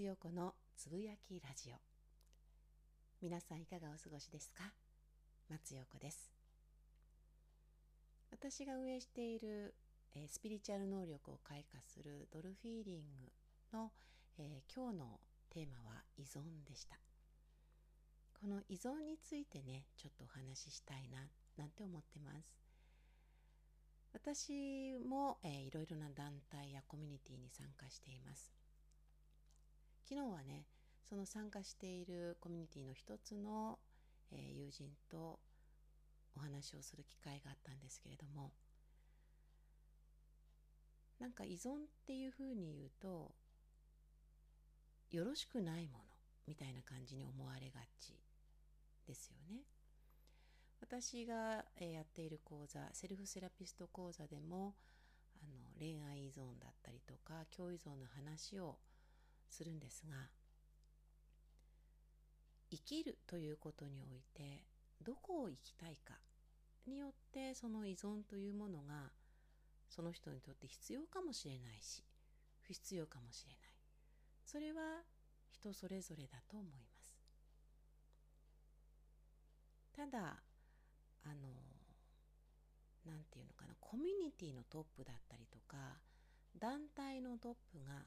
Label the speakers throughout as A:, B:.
A: 陽子のつぶやきラジオ。皆さんいかがお過ごしですか？松陽子です。私が運営している、えー、スピリチュアル能力を開花するドルフィーリングの、えー、今日のテーマは依存でした。この依存についてねちょっとお話ししたいななんて思ってます。私も、えー、いろいろな団体やコミュニティに参加しています。昨日はねその参加しているコミュニティの一つの、えー、友人とお話をする機会があったんですけれどもなんか依存っていうふうに言うとよろしくないものみたいな感じに思われがちですよね。私がやっている講座セルフセラピスト講座でもあの恋愛依存だったりとか共依存の話をするんですが生きるということにおいてどこを生きたいかによってその依存というものがその人にとって必要かもしれないし不必要かもしれない。それは人それぞれだと思います。ただあの何て言うのかなコミュニティのトップだったりとか団体のトップが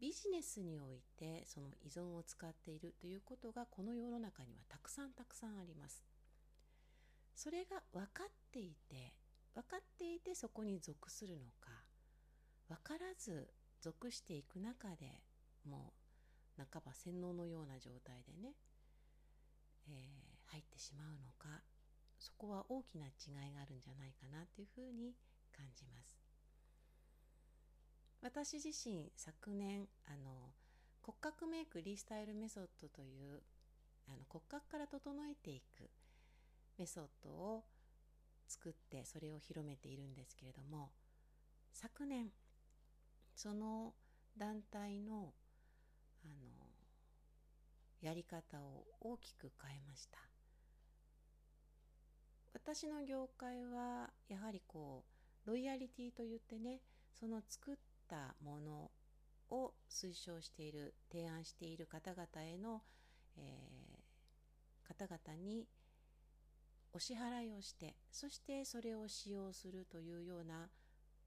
A: ビジネスにおいてその依存を使っているということがこの世の中にはたくさんたくさんあります。それが分かっていて分かっていてそこに属するのか分からず属していく中でもう半ば洗脳のような状態でね、えー、入ってしまうのかそこは大きな違いがあるんじゃないかなというふうに感じます。私自身昨年あの骨格メイクリスタイルメソッドというあの骨格から整えていくメソッドを作ってそれを広めているんですけれども昨年その団体のあのやり方を大きく変えました。私の業界はやはりこうロイヤリティといってねその作ったものを推奨している提案している方々への、えー、方々にお支払いをしてそしてそれを使用するというような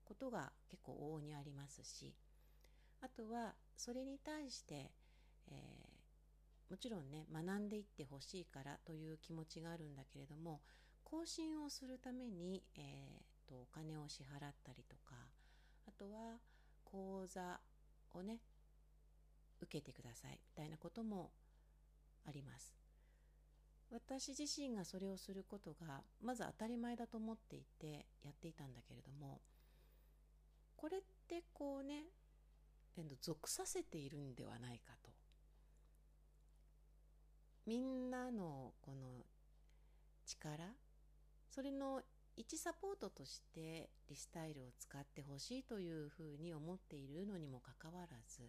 A: ことが結構往々にありますしあとはそれに対して、えー、もちろんね学んでいってほしいからという気持ちがあるんだけれども更新をするために、えーとお金を支払ったりとかあとは講座をね受けてくださいみたいなこともあります。私自身がそれをすることがまず当たり前だと思っていてやっていたんだけれどもこれってこうね属させているんではないかと。みんなのこの力それの一サポートとしてリスタイルを使ってほしいというふうに思っているのにもかかわらず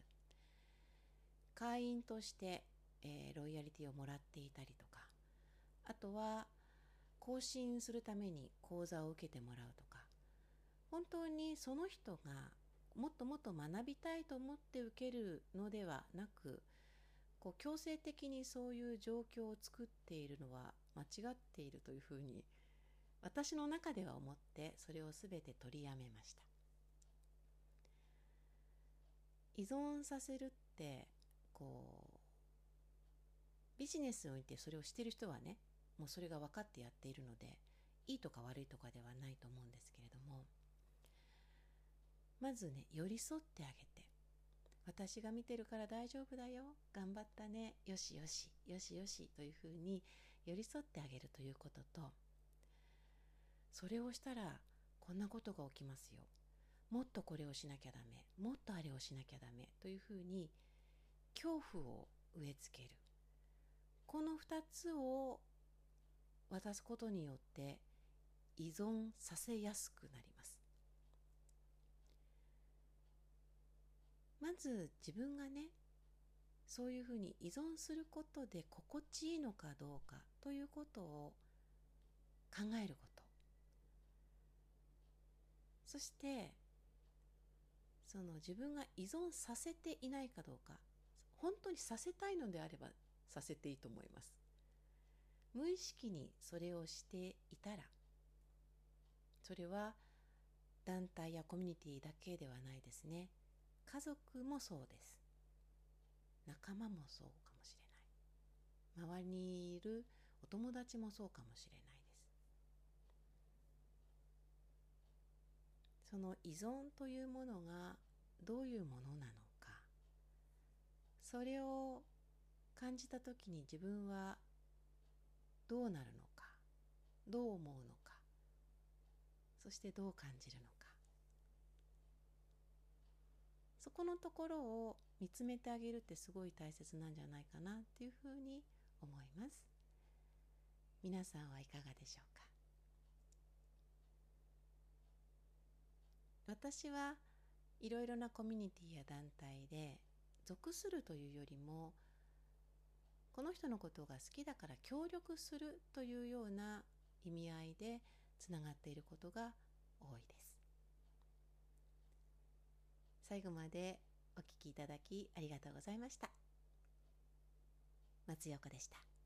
A: 会員として、えー、ロイヤリティをもらっていたりとかあとは更新するために講座を受けてもらうとか本当にその人がもっともっと学びたいと思って受けるのではなくこう強制的にそういう状況を作っているのは間違っているというふうに私の中では思ってそれを全て取りやめました。依存させるってこうビジネスにおいてそれをしてる人はねもうそれが分かってやっているのでいいとか悪いとかではないと思うんですけれどもまずね寄り添ってあげて私が見てるから大丈夫だよ頑張ったねよしよしよしよしというふうに寄り添ってあげるということとそれをしたらこんなことが起きますよ。もっとこれをしなきゃダメ。もっとあれをしなきゃダメ。というふうに恐怖を植え付ける。この2つを渡すことによって依存させやすくなります。まず自分がねそういうふうに依存することで心地いいのかどうかということを考えること。そしてその自分が依存させていないかどうか本当にさせたいのであればさせていいと思います。無意識にそれをしていたらそれは団体やコミュニティだけではないですね。家族もそうです。仲間もそうかもしれない。周りにいるお友達もそうかもしれないですその依存というものがどういうものなのか。それを感じた時に自分はどうなるのか。どう思うのか。そしてどう感じるのか。そこのところを見つめてあげるってすごい大切なんじゃないかなっていうふうに思います。皆さんはいかがでしょうか？私はいろいろなコミュニティや団体で属するというよりもこの人のことが好きだから協力するというような意味合いでつながっていることが多いです。最後までお聞きいただきありがとうございました。松横でした。